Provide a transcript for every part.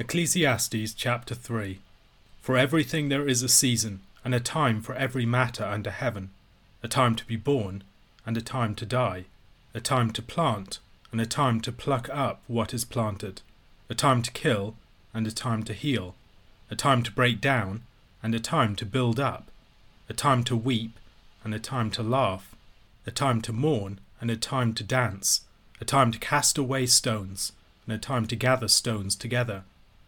Ecclesiastes chapter 3 For everything there is a season, and a time for every matter under heaven, a time to be born, and a time to die, a time to plant, and a time to pluck up what is planted, a time to kill, and a time to heal, a time to break down, and a time to build up, a time to weep, and a time to laugh, a time to mourn, and a time to dance, a time to cast away stones, and a time to gather stones together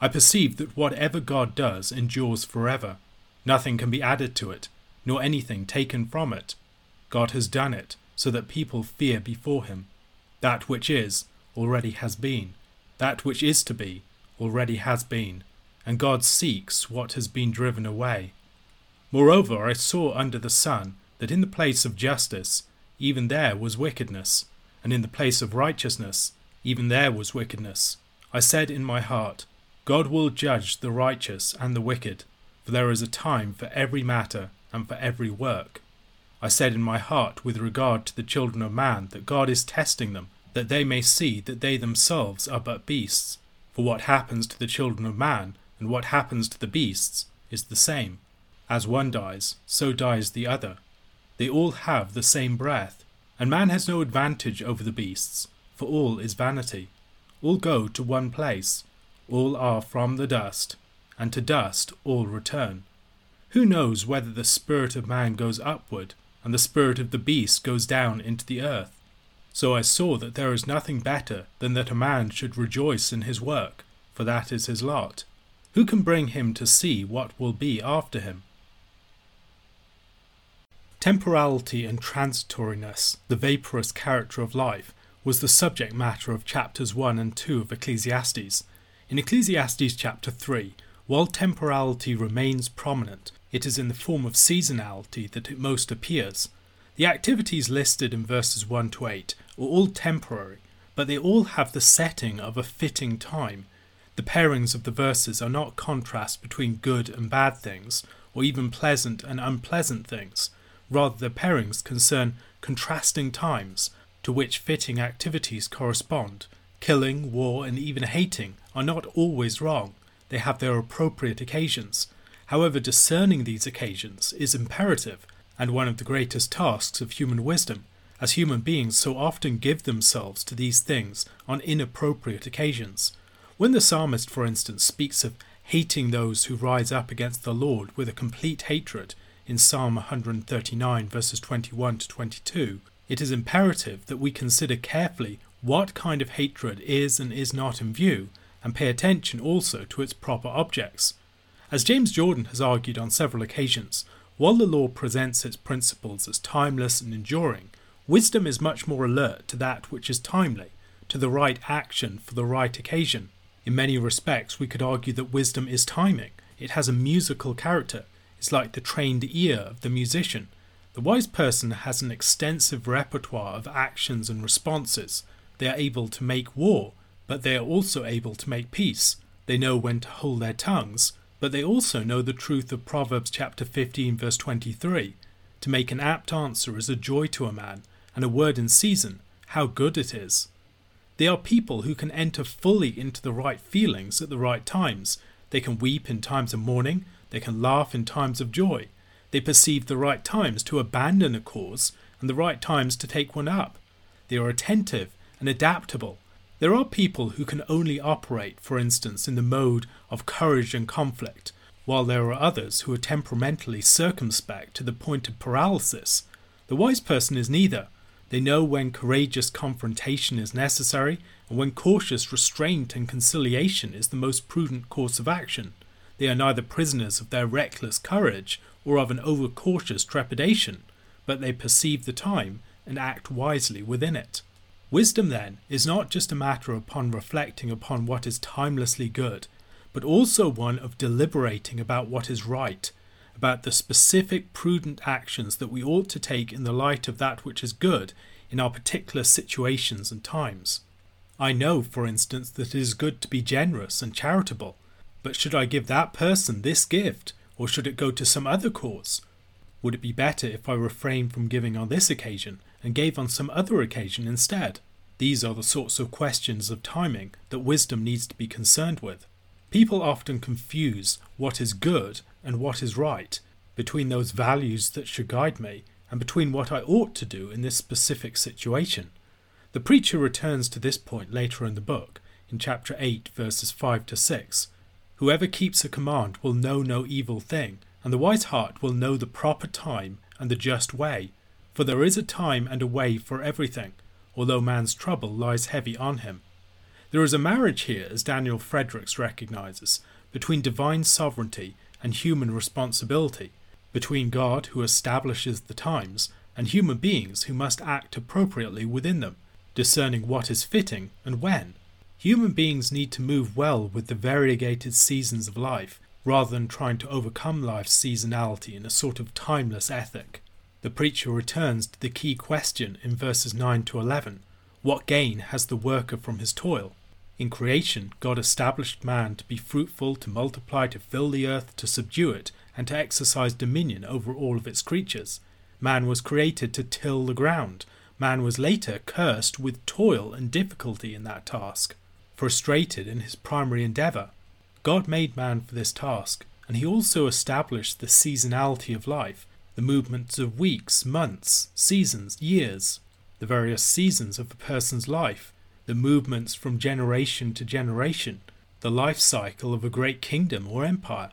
I perceive that whatever God does endures forever. Nothing can be added to it, nor anything taken from it. God has done it so that people fear before him. That which is already has been. That which is to be already has been. And God seeks what has been driven away. Moreover, I saw under the sun that in the place of justice, even there was wickedness, and in the place of righteousness, even there was wickedness. I said in my heart, God will judge the righteous and the wicked, for there is a time for every matter and for every work. I said in my heart with regard to the children of man that God is testing them, that they may see that they themselves are but beasts. For what happens to the children of man and what happens to the beasts is the same. As one dies, so dies the other. They all have the same breath, and man has no advantage over the beasts, for all is vanity. All go to one place all are from the dust, and to dust all return. Who knows whether the spirit of man goes upward, and the spirit of the beast goes down into the earth? So I saw that there is nothing better than that a man should rejoice in his work, for that is his lot. Who can bring him to see what will be after him? Temporality and transitoriness, the vaporous character of life, was the subject matter of chapters 1 and 2 of Ecclesiastes, in Ecclesiastes chapter 3, while temporality remains prominent, it is in the form of seasonality that it most appears. The activities listed in verses 1 to 8 are all temporary, but they all have the setting of a fitting time. The pairings of the verses are not contrasts between good and bad things, or even pleasant and unpleasant things. Rather, the pairings concern contrasting times to which fitting activities correspond. Killing, war, and even hating are not always wrong, they have their appropriate occasions. However, discerning these occasions is imperative and one of the greatest tasks of human wisdom, as human beings so often give themselves to these things on inappropriate occasions. When the psalmist, for instance, speaks of hating those who rise up against the Lord with a complete hatred in Psalm 139, verses 21 to 22, it is imperative that we consider carefully what kind of hatred is and is not in view, and pay attention also to its proper objects. As James Jordan has argued on several occasions, while the law presents its principles as timeless and enduring, wisdom is much more alert to that which is timely, to the right action for the right occasion. In many respects, we could argue that wisdom is timing. It has a musical character. It's like the trained ear of the musician. The wise person has an extensive repertoire of actions and responses. They are able to make war, but they are also able to make peace. They know when to hold their tongues, but they also know the truth of Proverbs chapter 15 verse 23. To make an apt answer is a joy to a man, and a word in season, how good it is. They are people who can enter fully into the right feelings at the right times. They can weep in times of mourning, they can laugh in times of joy. They perceive the right times to abandon a cause and the right times to take one up. They are attentive and adaptable there are people who can only operate, for instance, in the mode of courage and conflict, while there are others who are temperamentally circumspect to the point of paralysis. The wise person is neither. They know when courageous confrontation is necessary and when cautious restraint and conciliation is the most prudent course of action. They are neither prisoners of their reckless courage or of an overcautious trepidation, but they perceive the time and act wisely within it. Wisdom, then, is not just a matter upon reflecting upon what is timelessly good, but also one of deliberating about what is right, about the specific prudent actions that we ought to take in the light of that which is good in our particular situations and times. I know, for instance, that it is good to be generous and charitable, but should I give that person this gift, or should it go to some other cause? Would it be better if I refrained from giving on this occasion and gave on some other occasion instead? These are the sorts of questions of timing that wisdom needs to be concerned with. People often confuse what is good and what is right between those values that should guide me and between what I ought to do in this specific situation. The preacher returns to this point later in the book, in chapter 8, verses 5 to 6. Whoever keeps a command will know no evil thing, and the wise heart will know the proper time and the just way. For there is a time and a way for everything, although man's trouble lies heavy on him. There is a marriage here, as Daniel Fredericks recognizes, between divine sovereignty and human responsibility, between God, who establishes the times, and human beings who must act appropriately within them, discerning what is fitting and when. Human beings need to move well with the variegated seasons of life, rather than trying to overcome life's seasonality in a sort of timeless ethic. The preacher returns to the key question in verses 9 to 11 What gain has the worker from his toil? In creation, God established man to be fruitful, to multiply, to fill the earth, to subdue it, and to exercise dominion over all of its creatures. Man was created to till the ground. Man was later cursed with toil and difficulty in that task, frustrated in his primary endeavour. God made man for this task, and he also established the seasonality of life, the movements of weeks, months, seasons, years, the various seasons of a person's life, the movements from generation to generation, the life cycle of a great kingdom or empire,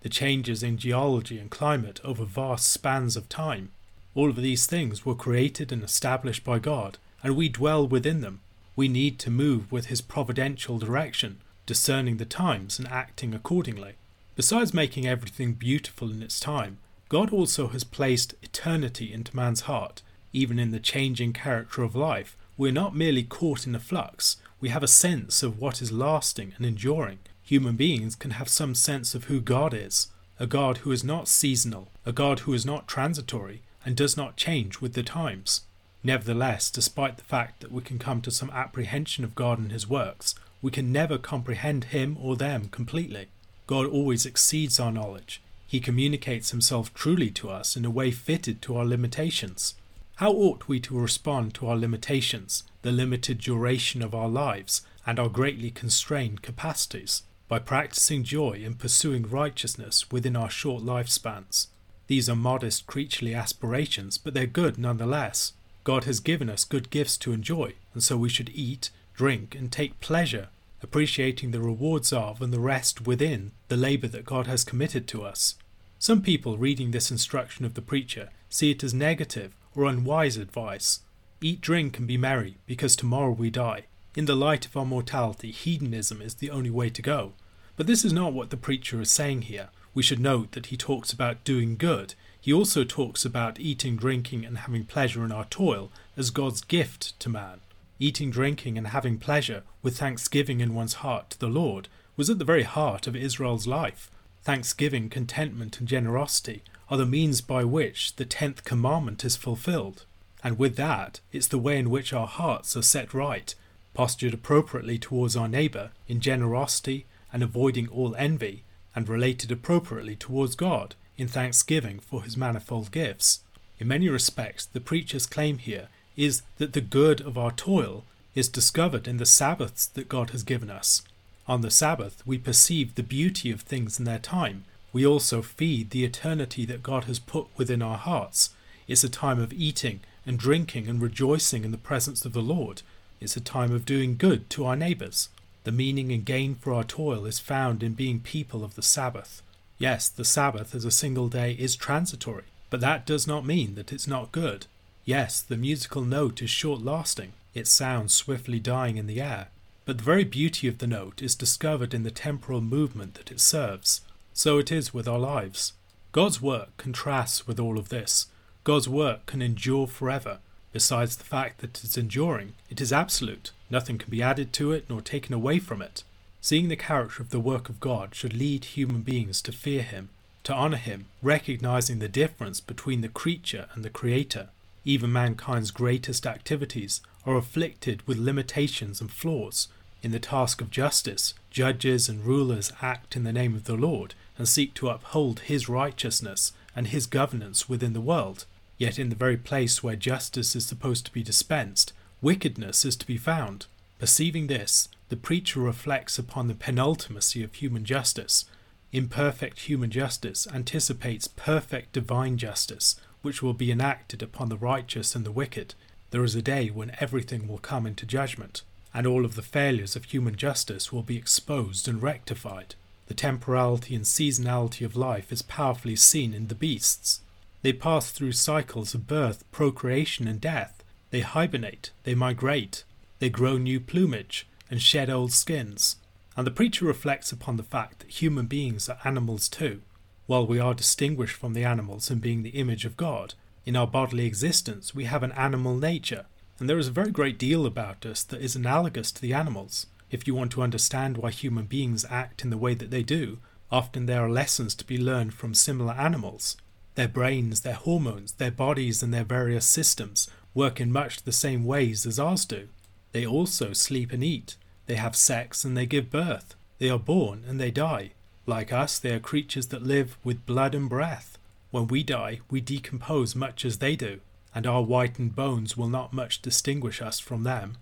the changes in geology and climate over vast spans of time. All of these things were created and established by God, and we dwell within them. We need to move with His providential direction, discerning the times and acting accordingly. Besides making everything beautiful in its time, God also has placed eternity into man's heart, even in the changing character of life, we're not merely caught in a flux, we have a sense of what is lasting and enduring. Human beings can have some sense of who God is a God who is not seasonal, a God who is not transitory, and does not change with the times. Nevertheless, despite the fact that we can come to some apprehension of God and His works, we can never comprehend Him or them completely. God always exceeds our knowledge. He communicates Himself truly to us in a way fitted to our limitations. How ought we to respond to our limitations, the limited duration of our lives, and our greatly constrained capacities? By practicing joy and pursuing righteousness within our short lifespans. These are modest creaturely aspirations, but they're good nonetheless. God has given us good gifts to enjoy, and so we should eat, drink, and take pleasure, appreciating the rewards of and the rest within the labour that God has committed to us. Some people reading this instruction of the preacher see it as negative or unwise advice. Eat, drink, and be merry, because tomorrow we die. In the light of our mortality, hedonism is the only way to go. But this is not what the preacher is saying here. We should note that he talks about doing good. He also talks about eating, drinking, and having pleasure in our toil as God's gift to man. Eating, drinking, and having pleasure with thanksgiving in one's heart to the Lord was at the very heart of Israel's life. Thanksgiving, contentment, and generosity are the means by which the tenth commandment is fulfilled. And with that, it's the way in which our hearts are set right, postured appropriately towards our neighbour in generosity and avoiding all envy, and related appropriately towards God in thanksgiving for his manifold gifts. In many respects, the preacher's claim here is that the good of our toil is discovered in the Sabbaths that God has given us. On the Sabbath, we perceive the beauty of things in their time we also feed the eternity that God has put within our hearts. It's a time of eating and drinking and rejoicing in the presence of the Lord. It's a time of doing good to our neighbours. The meaning and gain for our toil is found in being people of the Sabbath. Yes, the Sabbath as a single day is transitory, but that does not mean that it's not good. Yes, the musical note is short lasting, its sound swiftly dying in the air, but the very beauty of the note is discovered in the temporal movement that it serves. So it is with our lives. God's work contrasts with all of this. God's work can endure forever. Besides the fact that it's enduring, it is absolute. Nothing can be added to it nor taken away from it. Seeing the character of the work of God should lead human beings to fear Him, to honour Him, recognizing the difference between the creature and the Creator. Even mankind's greatest activities are afflicted with limitations and flaws. In the task of justice, judges and rulers act in the name of the Lord and seek to uphold His righteousness and His governance within the world. Yet in the very place where justice is supposed to be dispensed, wickedness is to be found. Perceiving this, the preacher reflects upon the penultimacy of human justice. Imperfect human justice anticipates perfect divine justice, which will be enacted upon the righteous and the wicked. There is a day when everything will come into judgment, and all of the failures of human justice will be exposed and rectified. The temporality and seasonality of life is powerfully seen in the beasts. They pass through cycles of birth, procreation, and death. They hibernate, they migrate, they grow new plumage, and shed old skins. And the preacher reflects upon the fact that human beings are animals too. While we are distinguished from the animals in being the image of God, in our bodily existence we have an animal nature, and there is a very great deal about us that is analogous to the animals. If you want to understand why human beings act in the way that they do, often there are lessons to be learned from similar animals. Their brains, their hormones, their bodies, and their various systems work in much the same ways as ours do. They also sleep and eat. They have sex and they give birth. They are born and they die. Like us, they are creatures that live with blood and breath. When we die, we decompose much as they do, and our whitened bones will not much distinguish us from them.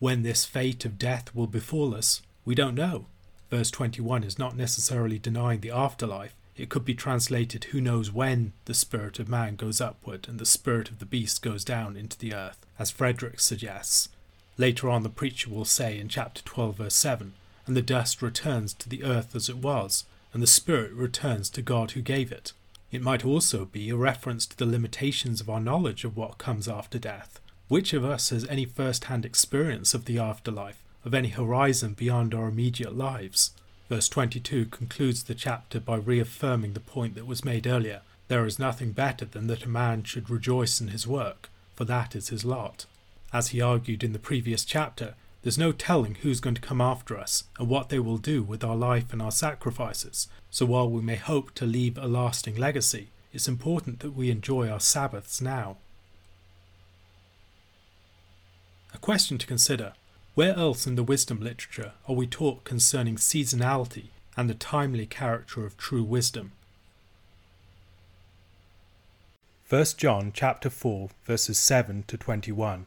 When this fate of death will befall us, we don't know. Verse 21 is not necessarily denying the afterlife, it could be translated, Who knows when the spirit of man goes upward and the spirit of the beast goes down into the earth, as Frederick suggests. Later on, the preacher will say in chapter 12, verse 7, And the dust returns to the earth as it was, and the spirit returns to God who gave it. It might also be a reference to the limitations of our knowledge of what comes after death. Which of us has any first hand experience of the afterlife, of any horizon beyond our immediate lives? Verse 22 concludes the chapter by reaffirming the point that was made earlier. There is nothing better than that a man should rejoice in his work, for that is his lot. As he argued in the previous chapter, there's no telling who's going to come after us and what they will do with our life and our sacrifices. So while we may hope to leave a lasting legacy, it's important that we enjoy our Sabbaths now. A question to consider where else in the wisdom literature are we taught concerning seasonality and the timely character of true wisdom? 1 John chapter 4 verses 7 to 21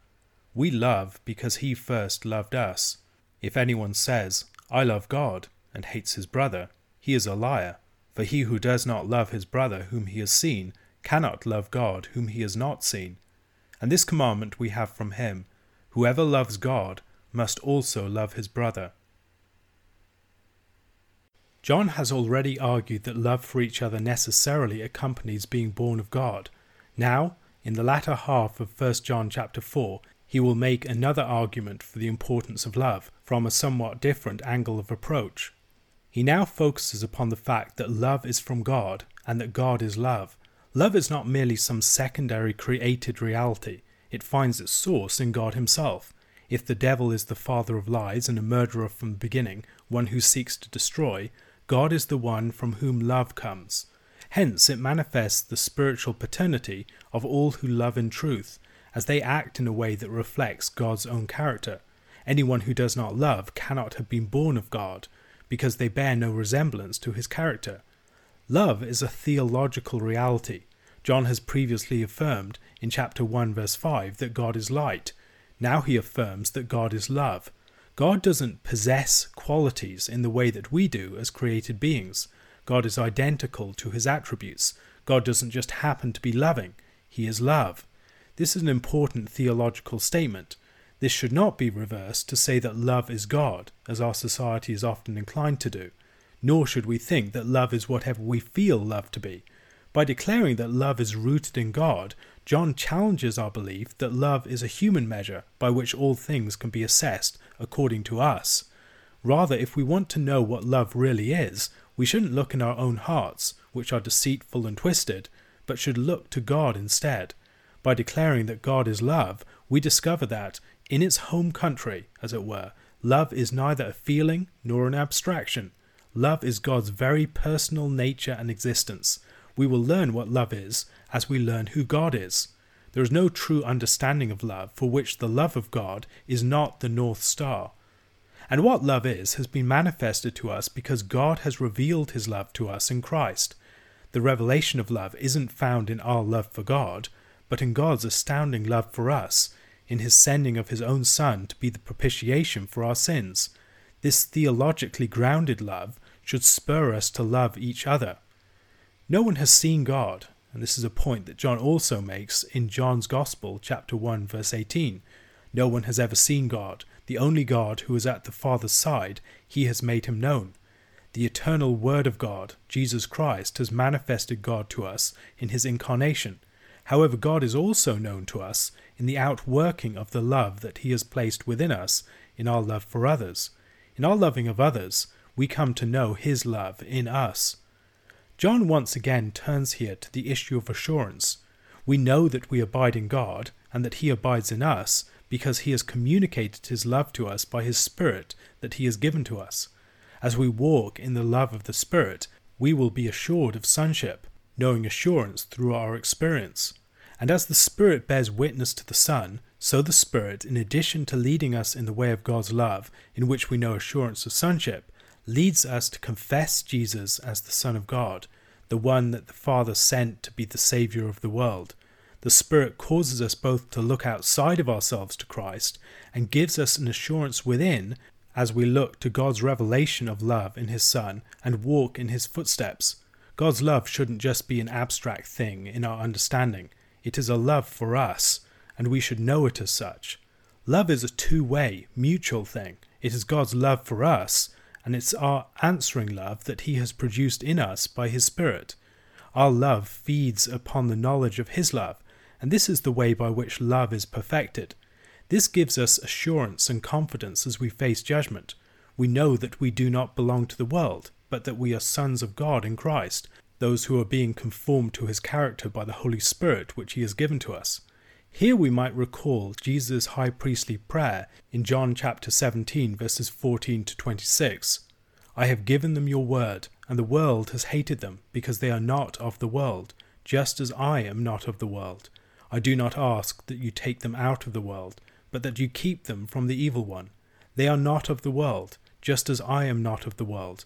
We love because he first loved us. If anyone says, I love God, and hates his brother, he is a liar. For he who does not love his brother whom he has seen cannot love God whom he has not seen. And this commandment we have from him Whoever loves God must also love his brother. John has already argued that love for each other necessarily accompanies being born of God. Now, in the latter half of 1 John chapter 4, he will make another argument for the importance of love from a somewhat different angle of approach. He now focuses upon the fact that love is from God and that God is love. Love is not merely some secondary created reality, it finds its source in God Himself. If the devil is the father of lies and a murderer from the beginning, one who seeks to destroy, God is the one from whom love comes. Hence, it manifests the spiritual paternity of all who love in truth, as they act in a way that reflects God's own character. Anyone who does not love cannot have been born of God, because they bear no resemblance to his character. Love is a theological reality. John has previously affirmed in chapter 1, verse 5, that God is light. Now he affirms that God is love. God doesn't possess qualities in the way that we do as created beings. God is identical to his attributes. God doesn't just happen to be loving, he is love. This is an important theological statement. This should not be reversed to say that love is God, as our society is often inclined to do, nor should we think that love is whatever we feel love to be. By declaring that love is rooted in God, John challenges our belief that love is a human measure by which all things can be assessed according to us. Rather, if we want to know what love really is, we shouldn't look in our own hearts, which are deceitful and twisted, but should look to God instead. By declaring that God is love, we discover that, in its home country, as it were, love is neither a feeling nor an abstraction. Love is God's very personal nature and existence. We will learn what love is as we learn who God is. There is no true understanding of love for which the love of God is not the North Star. And what love is has been manifested to us because God has revealed his love to us in Christ. The revelation of love isn't found in our love for God, but in God's astounding love for us, in his sending of his own Son to be the propitiation for our sins. This theologically grounded love should spur us to love each other. No one has seen God, and this is a point that John also makes in John's Gospel, chapter 1, verse 18. No one has ever seen God, the only God who is at the Father's side, he has made him known. The eternal Word of God, Jesus Christ, has manifested God to us in his incarnation. However, God is also known to us in the outworking of the love that he has placed within us in our love for others. In our loving of others, we come to know his love in us. John once again turns here to the issue of assurance. We know that we abide in God and that He abides in us because He has communicated His love to us by His Spirit that He has given to us. As we walk in the love of the Spirit, we will be assured of sonship, knowing assurance through our experience. And as the Spirit bears witness to the Son, so the Spirit, in addition to leading us in the way of God's love, in which we know assurance of sonship, leads us to confess Jesus as the Son of God, the one that the Father sent to be the Saviour of the world. The Spirit causes us both to look outside of ourselves to Christ and gives us an assurance within as we look to God's revelation of love in His Son and walk in His footsteps. God's love shouldn't just be an abstract thing in our understanding, it is a love for us, and we should know it as such. Love is a two way, mutual thing. It is God's love for us, and it's our answering love that He has produced in us by His Spirit. Our love feeds upon the knowledge of His love, and this is the way by which love is perfected. This gives us assurance and confidence as we face judgment. We know that we do not belong to the world, but that we are sons of God in Christ, those who are being conformed to His character by the Holy Spirit which He has given to us. Here we might recall Jesus' high priestly prayer in John chapter 17, verses 14 to 26. I have given them your word, and the world has hated them, because they are not of the world, just as I am not of the world. I do not ask that you take them out of the world, but that you keep them from the evil one. They are not of the world, just as I am not of the world.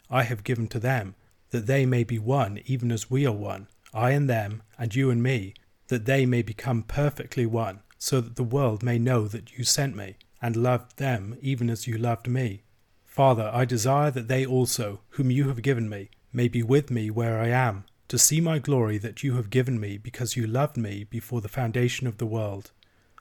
I have given to them, that they may be one even as we are one, I and them, and you and me, that they may become perfectly one, so that the world may know that you sent me, and loved them even as you loved me. Father, I desire that they also, whom you have given me, may be with me where I am, to see my glory that you have given me because you loved me before the foundation of the world.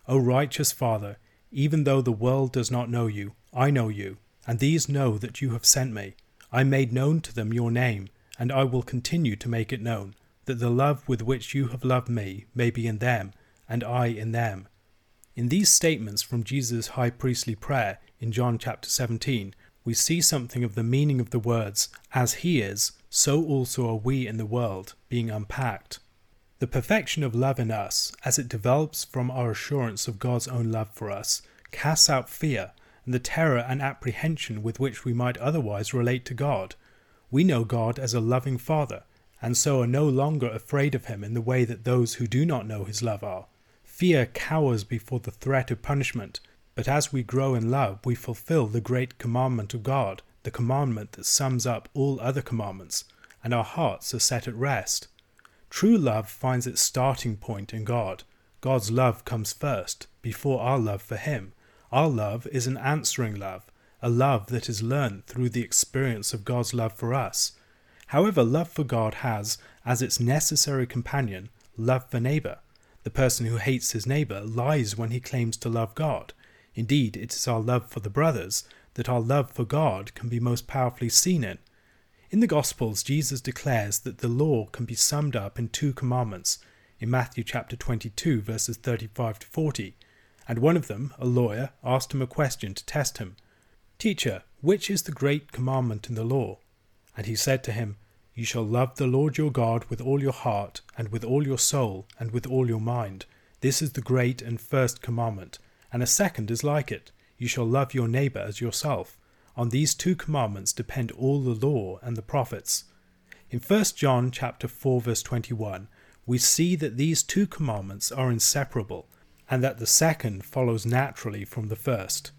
O righteous Father, even though the world does not know you, I know you, and these know that you have sent me. I made known to them your name, and I will continue to make it known, that the love with which you have loved me may be in them, and I in them. In these statements from Jesus' high priestly prayer in John chapter 17, we see something of the meaning of the words, as he is, so also are we in the world, being unpacked. The perfection of love in us, as it develops from our assurance of God's own love for us, casts out fear the terror and apprehension with which we might otherwise relate to God. We know God as a loving Father, and so are no longer afraid of him in the way that those who do not know his love are. Fear cowers before the threat of punishment, but as we grow in love, we fulfill the great commandment of God, the commandment that sums up all other commandments, and our hearts are set at rest. True love finds its starting point in God. God's love comes first, before our love for Him. Our love is an answering love, a love that is learned through the experience of God's love for us. However, love for God has, as its necessary companion, love for neighbour. The person who hates his neighbour lies when he claims to love God. Indeed, it is our love for the brothers that our love for God can be most powerfully seen in. In the Gospels, Jesus declares that the law can be summed up in two commandments in Matthew chapter 22, verses 35 to 40. And one of them, a lawyer, asked him a question to test him Teacher, which is the great commandment in the law? And he said to him, You shall love the Lord your God with all your heart, and with all your soul, and with all your mind. This is the great and first commandment. And a second is like it You shall love your neighbour as yourself. On these two commandments depend all the law and the prophets. In 1 John chapter 4 verse 21, we see that these two commandments are inseparable, and that the second follows naturally from the first.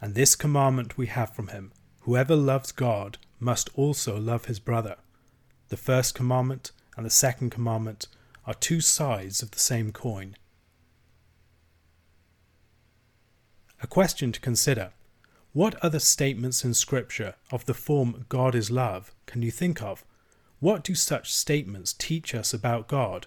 And this commandment we have from him Whoever loves God must also love his brother. The first commandment and the second commandment are two sides of the same coin. A question to consider. What other statements in Scripture of the form God is love can you think of? What do such statements teach us about God?